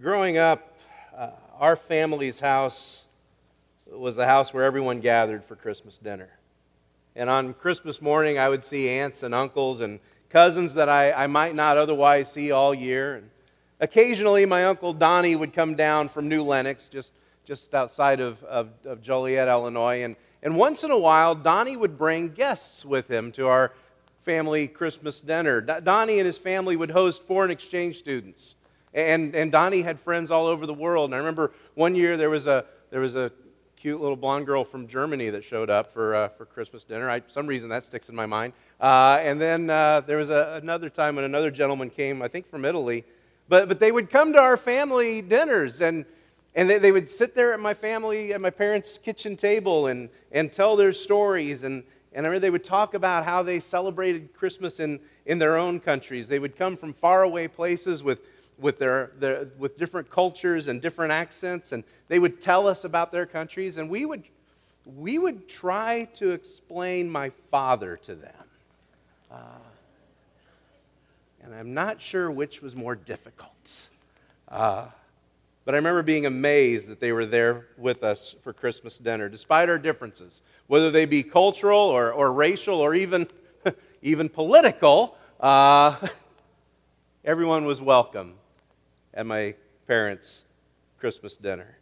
growing up, uh, our family's house was the house where everyone gathered for Christmas dinner. And on Christmas morning, I would see aunts and uncles and cousins that I, I might not otherwise see all year. And occasionally, my uncle Donnie would come down from New Lenox, just, just outside of, of, of Joliet, Illinois. And, and once in a while, Donnie would bring guests with him to our family Christmas dinner. Donnie and his family would host foreign exchange students. And, and Donnie had friends all over the world. And I remember one year there was a, there was a cute little blonde girl from Germany that showed up for, uh, for Christmas dinner. I, some reason that sticks in my mind. Uh, and then uh, there was a, another time when another gentleman came, I think from Italy. But, but they would come to our family dinners and, and they, they would sit there at my family, at my parents' kitchen table and, and tell their stories. And, and I remember they would talk about how they celebrated Christmas in, in their own countries. They would come from faraway places with with, their, their, with different cultures and different accents, and they would tell us about their countries, and we would, we would try to explain my father to them. Uh, and I'm not sure which was more difficult. Uh, but I remember being amazed that they were there with us for Christmas dinner, despite our differences, whether they be cultural or, or racial or even, even political. Uh, everyone was welcome at my parents' Christmas dinner.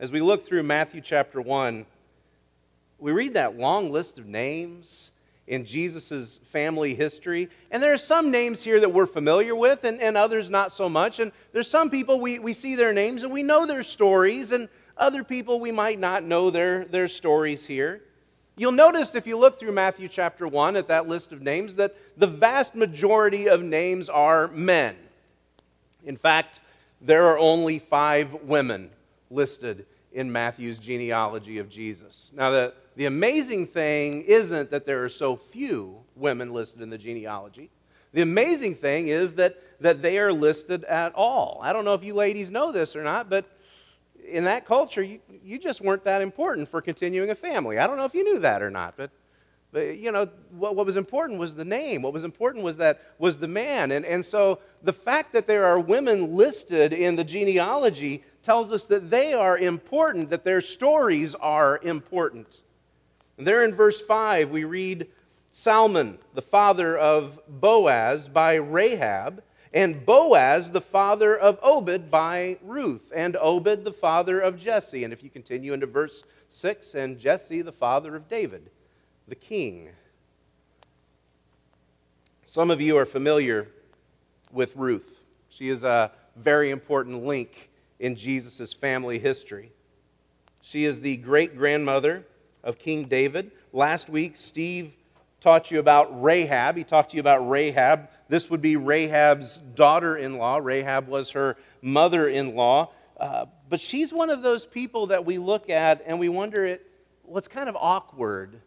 As we look through Matthew chapter 1, we read that long list of names in Jesus' family history. And there are some names here that we're familiar with and, and others not so much. And there's some people we, we see their names and we know their stories, and other people we might not know their, their stories here. You'll notice if you look through Matthew chapter 1 at that list of names that the vast majority of names are men. In fact, there are only five women listed in Matthew's genealogy of Jesus. Now, the, the amazing thing isn't that there are so few women listed in the genealogy. The amazing thing is that, that they are listed at all. I don't know if you ladies know this or not, but in that culture, you, you just weren't that important for continuing a family. I don't know if you knew that or not, but Uh, you know, what, what was important was the name. What was important was that was the man. And, and so the fact that there are women listed in the genealogy tells us that they are important, that their stories are important. And there in verse 5, we read Salmon, the father of Boaz, by Rahab, and Boaz, the father of Obed, by Ruth, and Obed, the father of Jesse. And if you continue into verse 6, and Jesse, the father of David the king. Some of you are familiar with Ruth. She is a very important link in Jesus' family history. She is the great grandmother of King David. Last week, Steve taught you about Rahab. He talked to you about Rahab. This would be Rahab's daughter in law. Rahab was her mother in law. Uh, but she's one of those people that we look at and we wonder, it, well, it's kind of awkward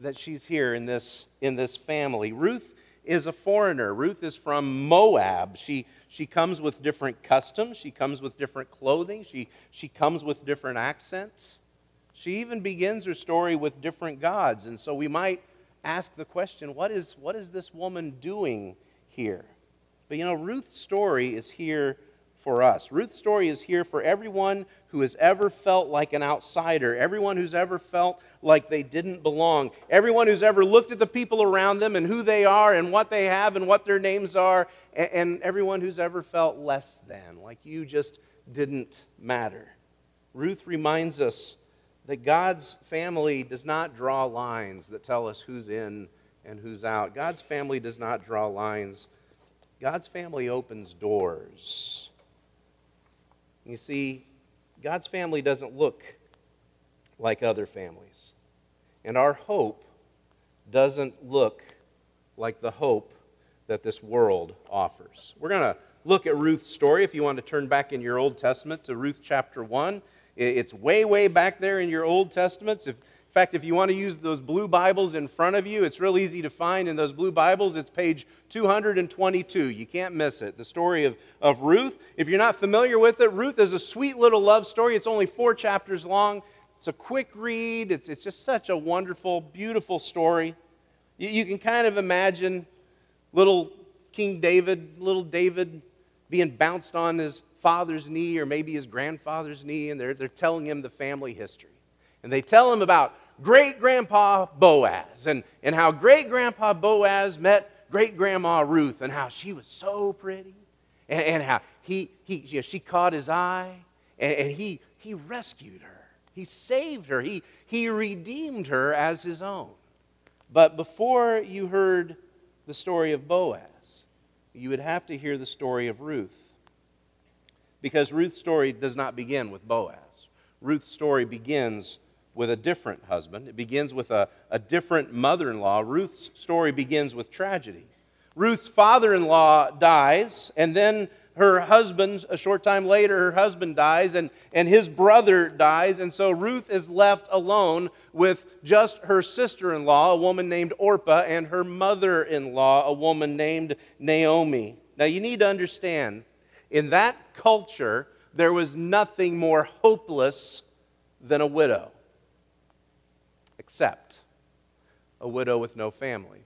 that she's here in this, in this family. Ruth is a foreigner. Ruth is from Moab. She, she comes with different customs, she comes with different clothing, she, she comes with different accents. She even begins her story with different gods. And so we might ask the question what is, what is this woman doing here? But you know, Ruth's story is here for us. Ruth's story is here for everyone who has ever felt like an outsider, everyone who's ever felt like they didn't belong, everyone who's ever looked at the people around them and who they are and what they have and what their names are, and, everyone who's ever felt less than, like you just didn't matter. Ruth reminds us that God's family does not draw lines that tell us who's in and who's out. God's family does not draw lines. God's family opens doors. You see, God's family doesn't look like other families. And our hope doesn't look like the hope that this world offers. We're going to look at Ruth's story. If you want to turn back in your Old Testament to Ruth chapter 1, it's way, way back there in your Old Testaments. If in fact, if you want to use those blue Bibles in front of you, it's real easy to find in those blue Bibles. It's page 222. You can't miss it. The story of, of Ruth. If you're not familiar with it, Ruth is a sweet little love story. It's only four chapters long. It's a quick read. It's, it's just such a wonderful, beautiful story. You, you can kind of imagine little King David, little David being bounced on his father's knee or maybe his grandfather's knee, and they're, they're telling him the family history. And they tell him about great grandpa Boaz and, and how great grandpa Boaz met great grandma Ruth and how she was so pretty and, and how he, he, you know, she caught his eye and, and he, he rescued her. He saved her. He, he redeemed her as his own. But before you heard the story of Boaz, you would have to hear the story of Ruth. Because Ruth's story does not begin with Boaz. Ruth's story begins with a different husband, it begins with a, a different mother in law. Ruth's story begins with tragedy. Ruth's father in law dies, and then her husband, a short time later, her husband dies, and, and his brother dies, and so Ruth is left alone with just her sister in law, a woman named Orpah, and her mother in law, a woman named Naomi. Now, you need to understand, in that culture, there was nothing more hopeless than a widow, except a widow with no family,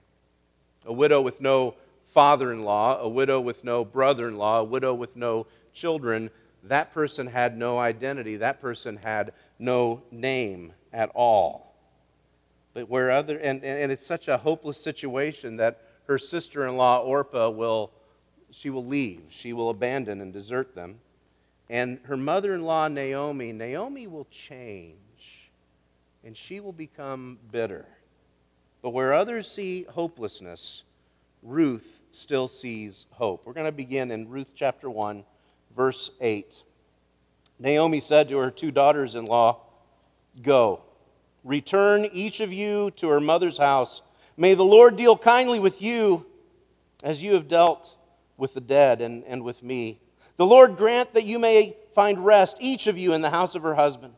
a widow with no father in law, a widow with no brother in law, a widow with no children. That person had no identity. That person had no name at all. But where other, and, and it's such a hopeless situation that her sister in law, Orpah, will, she will leave. She will abandon and desert them. And her mother in law, Naomi, Naomi will change and she will become bitter. But where others see hopelessness, Ruth still sees hope. We're going to begin in Ruth chapter 1, verse 8. Naomi said to her two daughters in law, Go, return each of you to her mother's house. May the Lord deal kindly with you as you have dealt with the dead and, and with me. The Lord grant that you may find rest, each of you, in the house of her husband.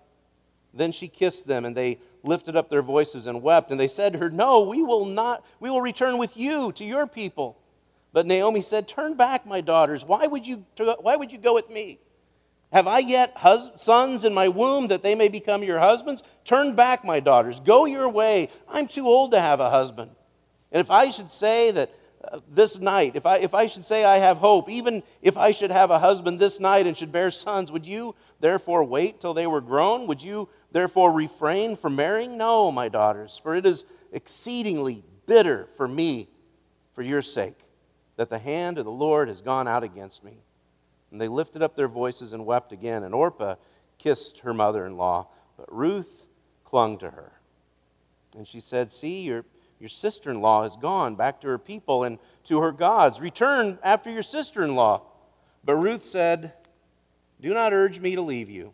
Then she kissed them, and they lifted up their voices and wept. And they said to her, No, we will not, we will return with you to your people. But Naomi said, Turn back, my daughters. Why would you, why would you go with me? Have I yet hus- sons in my womb that they may become your husbands? Turn back, my daughters. Go your way. I'm too old to have a husband. And if I should say that uh, this night, if I, if I should say I have hope, even if I should have a husband this night and should bear sons, would you therefore wait till they were grown? Would you therefore refrain from marrying? No, my daughters, for it is exceedingly bitter for me for your sake that the hand of the Lord has gone out against me. And they lifted up their voices and wept again. And Orpah kissed her mother in law, but Ruth clung to her. And she said, See, your, your sister in law has gone back to her people and to her gods. Return after your sister in law. But Ruth said, Do not urge me to leave you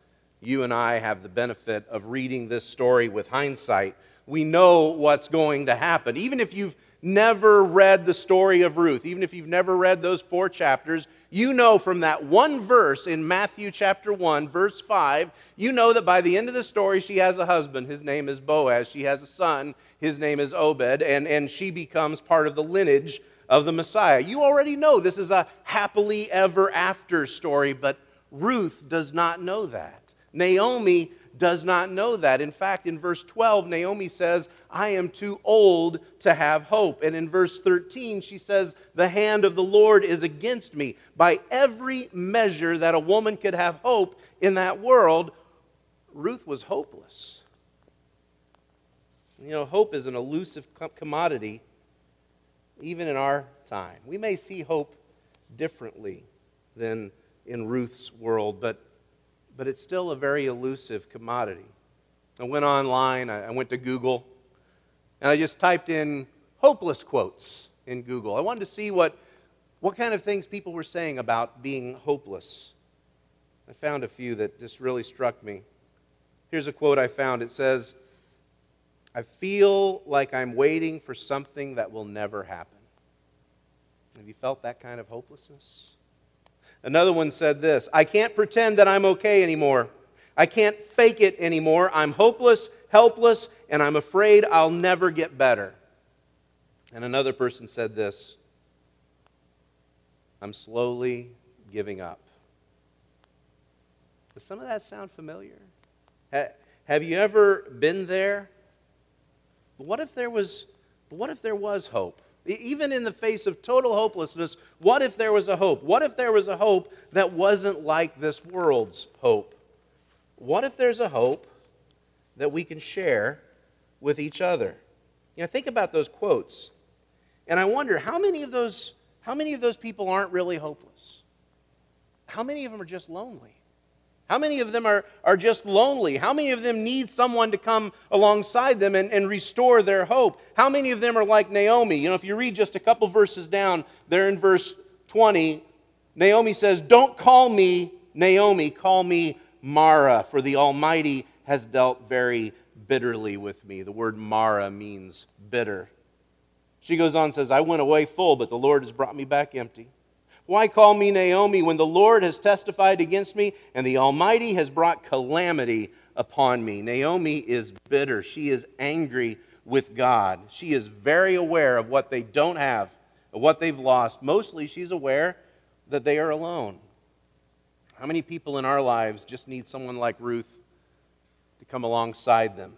you and I have the benefit of reading this story with hindsight we know what's going to happen. Even if you've never read the story of Ruth, even if you've never read those four chapters, you know from that one verse in Matthew chapter 1, verse 5, you know that by the end of the story, she has a husband. His name is Boaz. She has a son. His name is Obed. And, and she becomes part of the lineage of the Messiah. You already know this is a happily ever after story, but Ruth does not know that. Naomi does not know that. In fact, in verse 12, Naomi says, I am too old to have hope. And in verse 13, she says, The hand of the Lord is against me. By every measure that a woman could have hope in that world, Ruth was hopeless. You know, hope is an elusive commodity, even in our time. We may see hope differently than in Ruth's world, but but it's still a very elusive commodity. I went online, I went to Google, and I just typed in hopeless quotes in Google. I wanted to see what, what kind of things people were saying about being hopeless. I found a few that just really struck me. Here's a quote I found it says, I feel like I'm waiting for something that will never happen. Have you felt that kind of hopelessness? Another one said this I can't pretend that I'm okay anymore. I can't fake it anymore. I'm hopeless, helpless, and I'm afraid I'll never get better. And another person said this I'm slowly giving up. Does some of that sound familiar? Have you ever been there? What if there was, what if there was hope? Even in the face of total hopelessness, what if there was a hope? What if there was a hope that wasn't like this world's hope? What if there's a hope that we can share with each other? You know, think about those quotes. And I wonder how many of those how many of those people aren't really hopeless? How many of them are just lonely? How many of them are, are just lonely? How many of them need someone to come alongside them and, and restore their hope? How many of them are like Naomi? You know, if you read just a couple verses down, there in verse 20, Naomi says, Don't call me Naomi, call me Mara, for the Almighty has dealt very bitterly with me. The word Mara means bitter. She goes on and says, I went away full, but the Lord has brought me back empty. Why call me Naomi when the Lord has testified against me and the Almighty has brought calamity upon me? Naomi is bitter. She is angry with God. She is very aware of what they don't have, of what they've lost. Mostly, she's aware that they are alone. How many people in our lives just need someone like Ruth to come alongside them,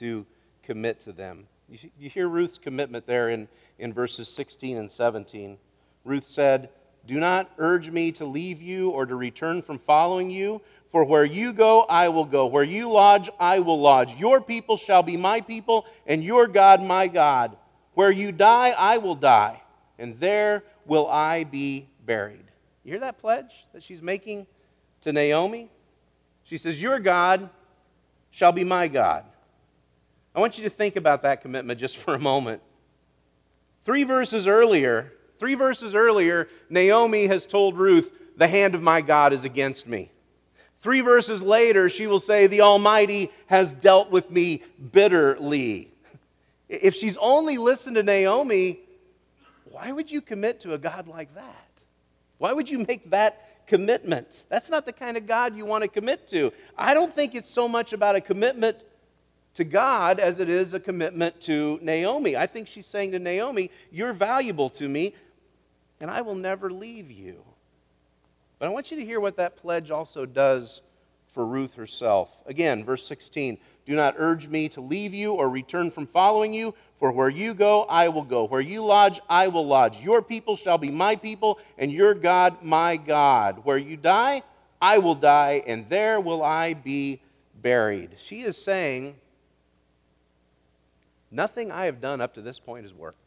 to commit to them? You, hear Ruth's commitment there in, in verses 16 and 17. Ruth said, do not urge me to leave you or to return from following you. For where you go, I will go. Where you lodge, I will lodge. Your people shall be my people, and your God my God. Where you die, I will die, and there will I be buried. You hear that pledge that she's making to Naomi? She says, Your God shall be my God. I want you to think about that commitment just for a moment. Three verses earlier, Three verses earlier, Naomi has told Ruth, The hand of my God is against me. Three verses later, she will say, The Almighty has dealt with me bitterly. If she's only listened to Naomi, why would you commit to a God like that? Why would you make that commitment? That's not the kind of God you want to commit to. I don't think it's so much about a commitment to God as it is a commitment to Naomi. I think she's saying to Naomi, You're valuable to me and I will never leave you. But I want you to hear what that pledge also does for Ruth herself. Again, verse 16 Do not urge me to leave you or return from following you, for where you go, I will go. Where you lodge, I will lodge. Your people shall be my people, and your God, my God. Where you die, I will die, and there will I be buried. She is saying, Nothing I have done up to this point has worked.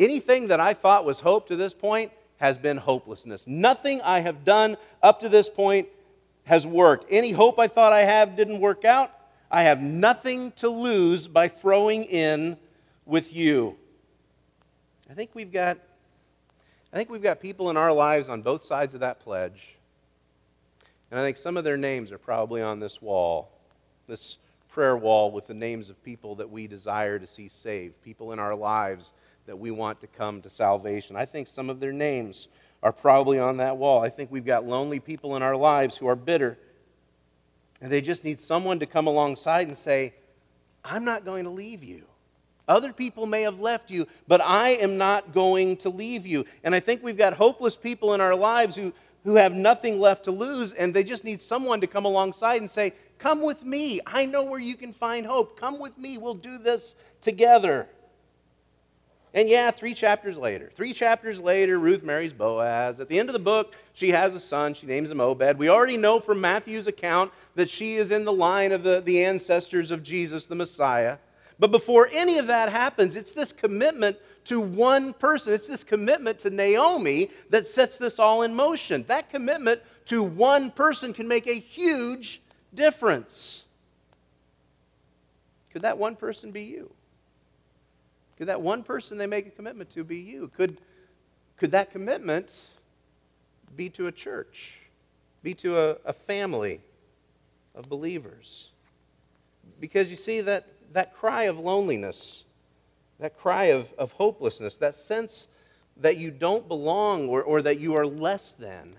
Anything that I thought was hope to this point has been hopelessness. Nothing I have done up to this point has worked. Any hope I thought I have didn't work out. I have nothing to lose by throwing in with you. I think we've got I think we've got people in our lives on both sides of that pledge. And I think some of their names are probably on this wall. This prayer wall with the names of people that we desire to see saved, people in our lives that we want to come to salvation. I think some of their names are probably on that wall. I think we've got lonely people in our lives who are bitter, and they just need someone to come alongside and say, I'm not going to leave you. Other people may have left you, but I am not going to leave you. And I think we've got hopeless people in our lives who, who have nothing left to lose, and they just need someone to come alongside and say, Come with me. I know where you can find hope. Come with me. We'll do this together. And yeah, three chapters later, three chapters later, Ruth marries Boaz. At the end of the book, she has a son. She names him Obed. We already know from Matthew's account that she is in the line of the, the ancestors of Jesus, the Messiah. But before any of that happens, it's this commitment to one person. It's this commitment to Naomi that sets this all in motion. That commitment to one person can make a huge difference. Could that one person be you? Could that one person they make a commitment to be you? Could, could that commitment be to a church, be to a, a family of believers? Because you see, that, that cry of loneliness, that cry of, of hopelessness, that sense that you don't belong or, or that you are less than,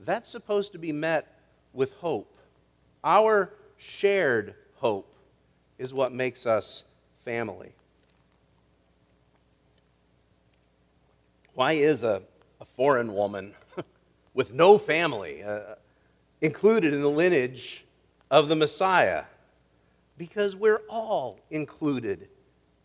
that's supposed to be met with hope. Our shared hope is what makes us family. Why is a, a foreign woman with no family uh, included in the lineage of the Messiah? Because we're all included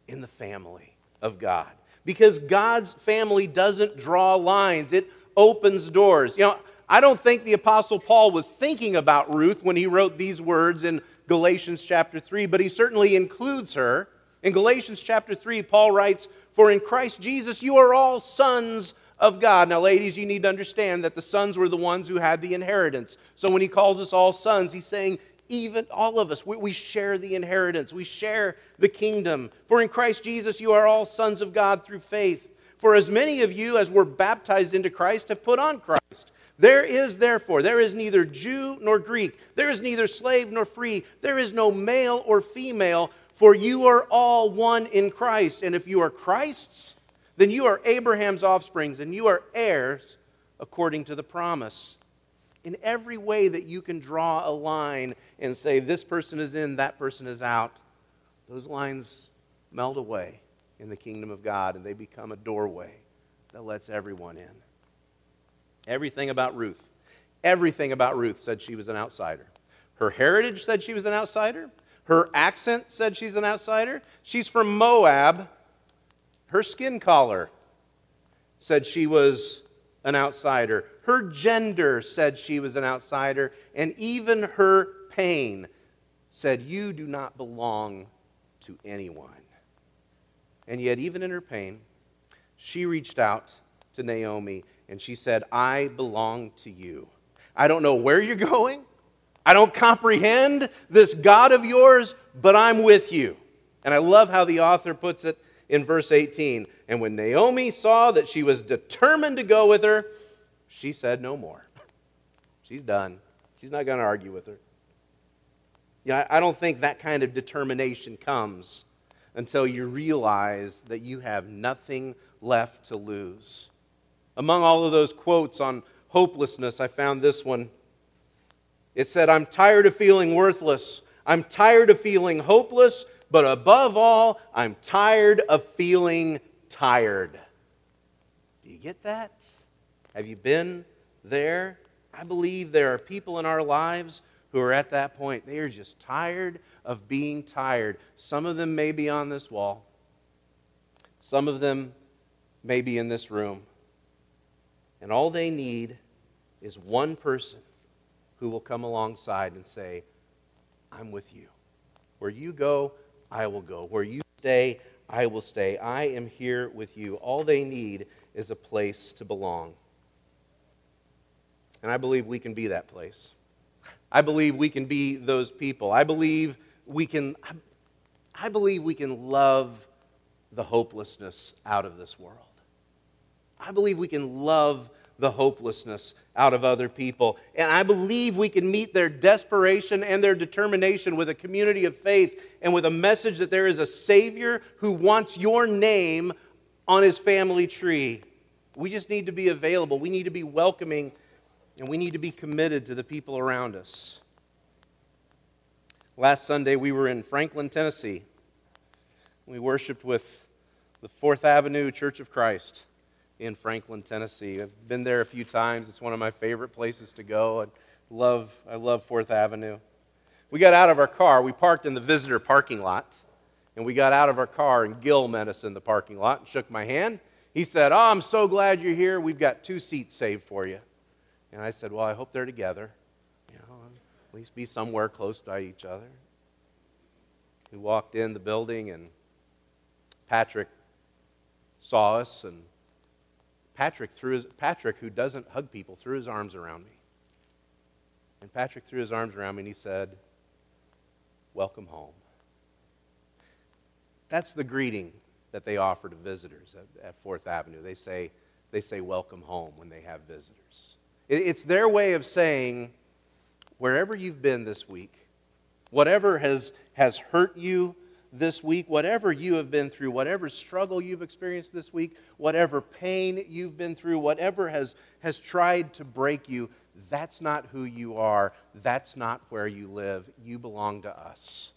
in the family of God. Because God's family doesn't draw lines, it opens doors. You know, I don't think the Apostle Paul was thinking about Ruth when he wrote these words in Galatians chapter 3, but he certainly includes her. In Galatians chapter 3, Paul writes, For in Christ Jesus you are all sons of God. Now, ladies, you need to understand that the sons were the ones who had the inheritance. So when he calls us all sons, he's saying even all of us, we, we, share the inheritance, we share the kingdom. For in Christ Jesus, you are all sons of God through faith. For as many of you as were baptized into Christ have put on Christ. There is therefore, there is neither Jew nor Greek, there is neither slave nor free, there is no male or female, for you are all one in Christ. And if you are Christ's, then you are Abraham's offsprings, and you are heirs according to the promise in every way that you can draw a line and say, this person is in, that person is out, those lines melt away in the kingdom of God and they become a doorway that lets everyone in. Everything about Ruth, everything about Ruth said she was an outsider. Her heritage said she was an outsider. Her accent said she's an outsider. She's from Moab. Her skin color said she was an outsider. Her gender said she was an outsider. And even her pain said, You do not belong to anyone. And yet, even in her pain, she reached out to Naomi and she said, I belong to you. I don't know where you're going. I don't comprehend this God of yours, but I'm with you. And I love how the author puts it in verse 18. And when Naomi saw that she was determined to go with her, she said no more. She's done. She's not going to argue with her. Yeah, I don't think that kind of determination comes until you realize that you have nothing left to lose. Among all of those quotes on hopelessness, I found this one. It said, I'm tired of feeling worthless. I'm tired of feeling hopeless, but above all, I'm tired of feeling tired. Do you get that? Have you been there? I believe there are people in our lives who are at that point. They are just tired of being tired. Some of them may be on this wall, some of them may be in this room. And all they need is one person who will come alongside and say, I'm with you. Where you go, I will go. Where you stay, I will stay. I am here with you. All they need is a place to belong. And I believe we can be that place. I believe we can be those people. I believe we can I believe we can love the hopelessness out of this world. I believe we can love the hopelessness out of other people. And I believe we can meet their desperation and their determination with a community of faith and with a message that there is a Savior who wants your name on his family tree. We just need to be available. We need to be welcoming and we need to be committed to the people around us. Last Sunday, we were in Franklin, Tennessee. We worshiped with the Fourth Avenue Church of Christ in Franklin, Tennessee. I've been there a few times. It's one of my favorite places to go. I love, I love Fourth Avenue. We got out of our car. We parked in the visitor parking lot. And we got out of our car, and Gil met us in the parking lot and shook my hand. He said, Oh, I'm so glad you're here. We've got two seats saved for you. And I said, Well, I hope they're together. You know, at least be somewhere close by each other. We walked in the building, and Patrick saw us, and Patrick threw his, Patrick, who doesn't hug people, threw his arms around me. And Patrick threw his arms around me and he said, Welcome home. That's the greeting that they offer to visitors at, at Fourth Avenue. They say, they say welcome home when they have visitors. It's their way of saying, wherever you've been this week, whatever has, has hurt you, this week, whatever you have been through, whatever struggle you've experienced this week, whatever pain you've been through, whatever has, has tried to break you, that's not who you are. That's not where you live. You belong to us.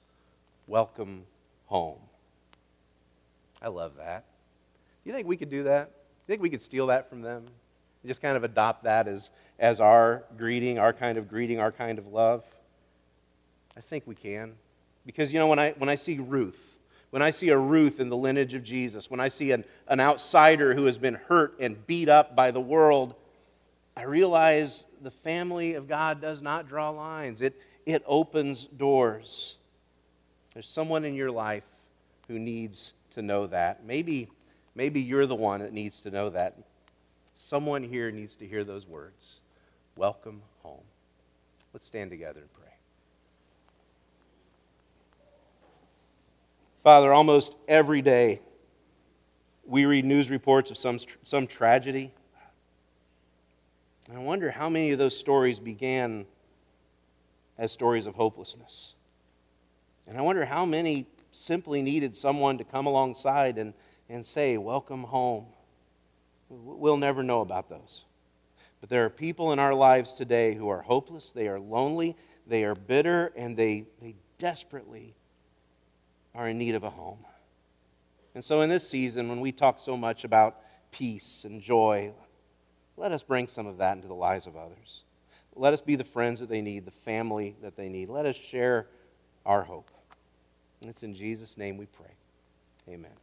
Welcome home. I love that. You think we could do that? You think we could steal that from them? And just kind of adopt that as, as our greeting, our kind of greeting, our kind of love? I think we can. Because, you know, when I, when I see Ruth, when I see a Ruth in the lineage of Jesus, when I see an, an outsider who has been hurt and beat up by the world, I realize the family of God does not draw lines, it, it opens doors. There's someone in your life who needs to know that. Maybe, maybe you're the one that needs to know that. Someone here needs to hear those words. Welcome home. Let's stand together and pray. Father, almost every day we read news reports of some, some tragedy. And I wonder how many of those stories began as stories of hopelessness. And I wonder how many simply needed someone to come alongside and, and say, Welcome home. We'll never know about those. But there are people in our lives today who are hopeless, they are lonely, they are bitter, and they, they desperately are in need of a home. And so, in this season, when we talk so much about peace and joy, let us bring some of that into the lives of others. Let us be the friends that they need, the family that they need. Let us share our hope. And it's in Jesus' name we pray. Amen.